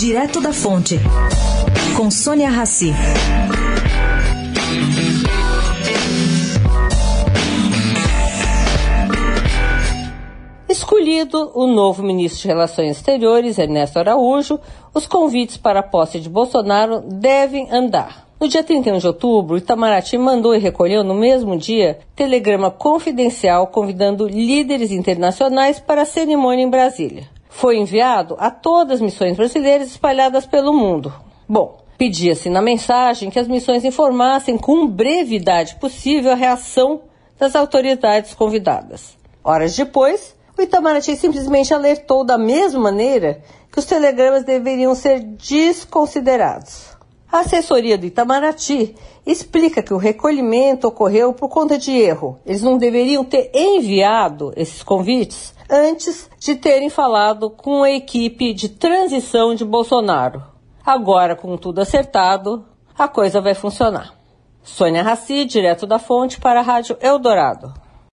Direto da Fonte, com Sônia Rassi. Escolhido o novo ministro de Relações Exteriores, Ernesto Araújo, os convites para a posse de Bolsonaro devem andar. No dia 31 de outubro, Itamaraty mandou e recolheu no mesmo dia telegrama confidencial convidando líderes internacionais para a cerimônia em Brasília. Foi enviado a todas as missões brasileiras espalhadas pelo mundo. Bom, pedia-se na mensagem que as missões informassem com brevidade possível a reação das autoridades convidadas. Horas depois, o Itamaraty simplesmente alertou da mesma maneira que os telegramas deveriam ser desconsiderados. A assessoria do Itamaraty explica que o recolhimento ocorreu por conta de erro. Eles não deveriam ter enviado esses convites antes de terem falado com a equipe de transição de Bolsonaro. Agora, com tudo acertado, a coisa vai funcionar. Sônia Raci, direto da fonte para a Rádio Eldorado.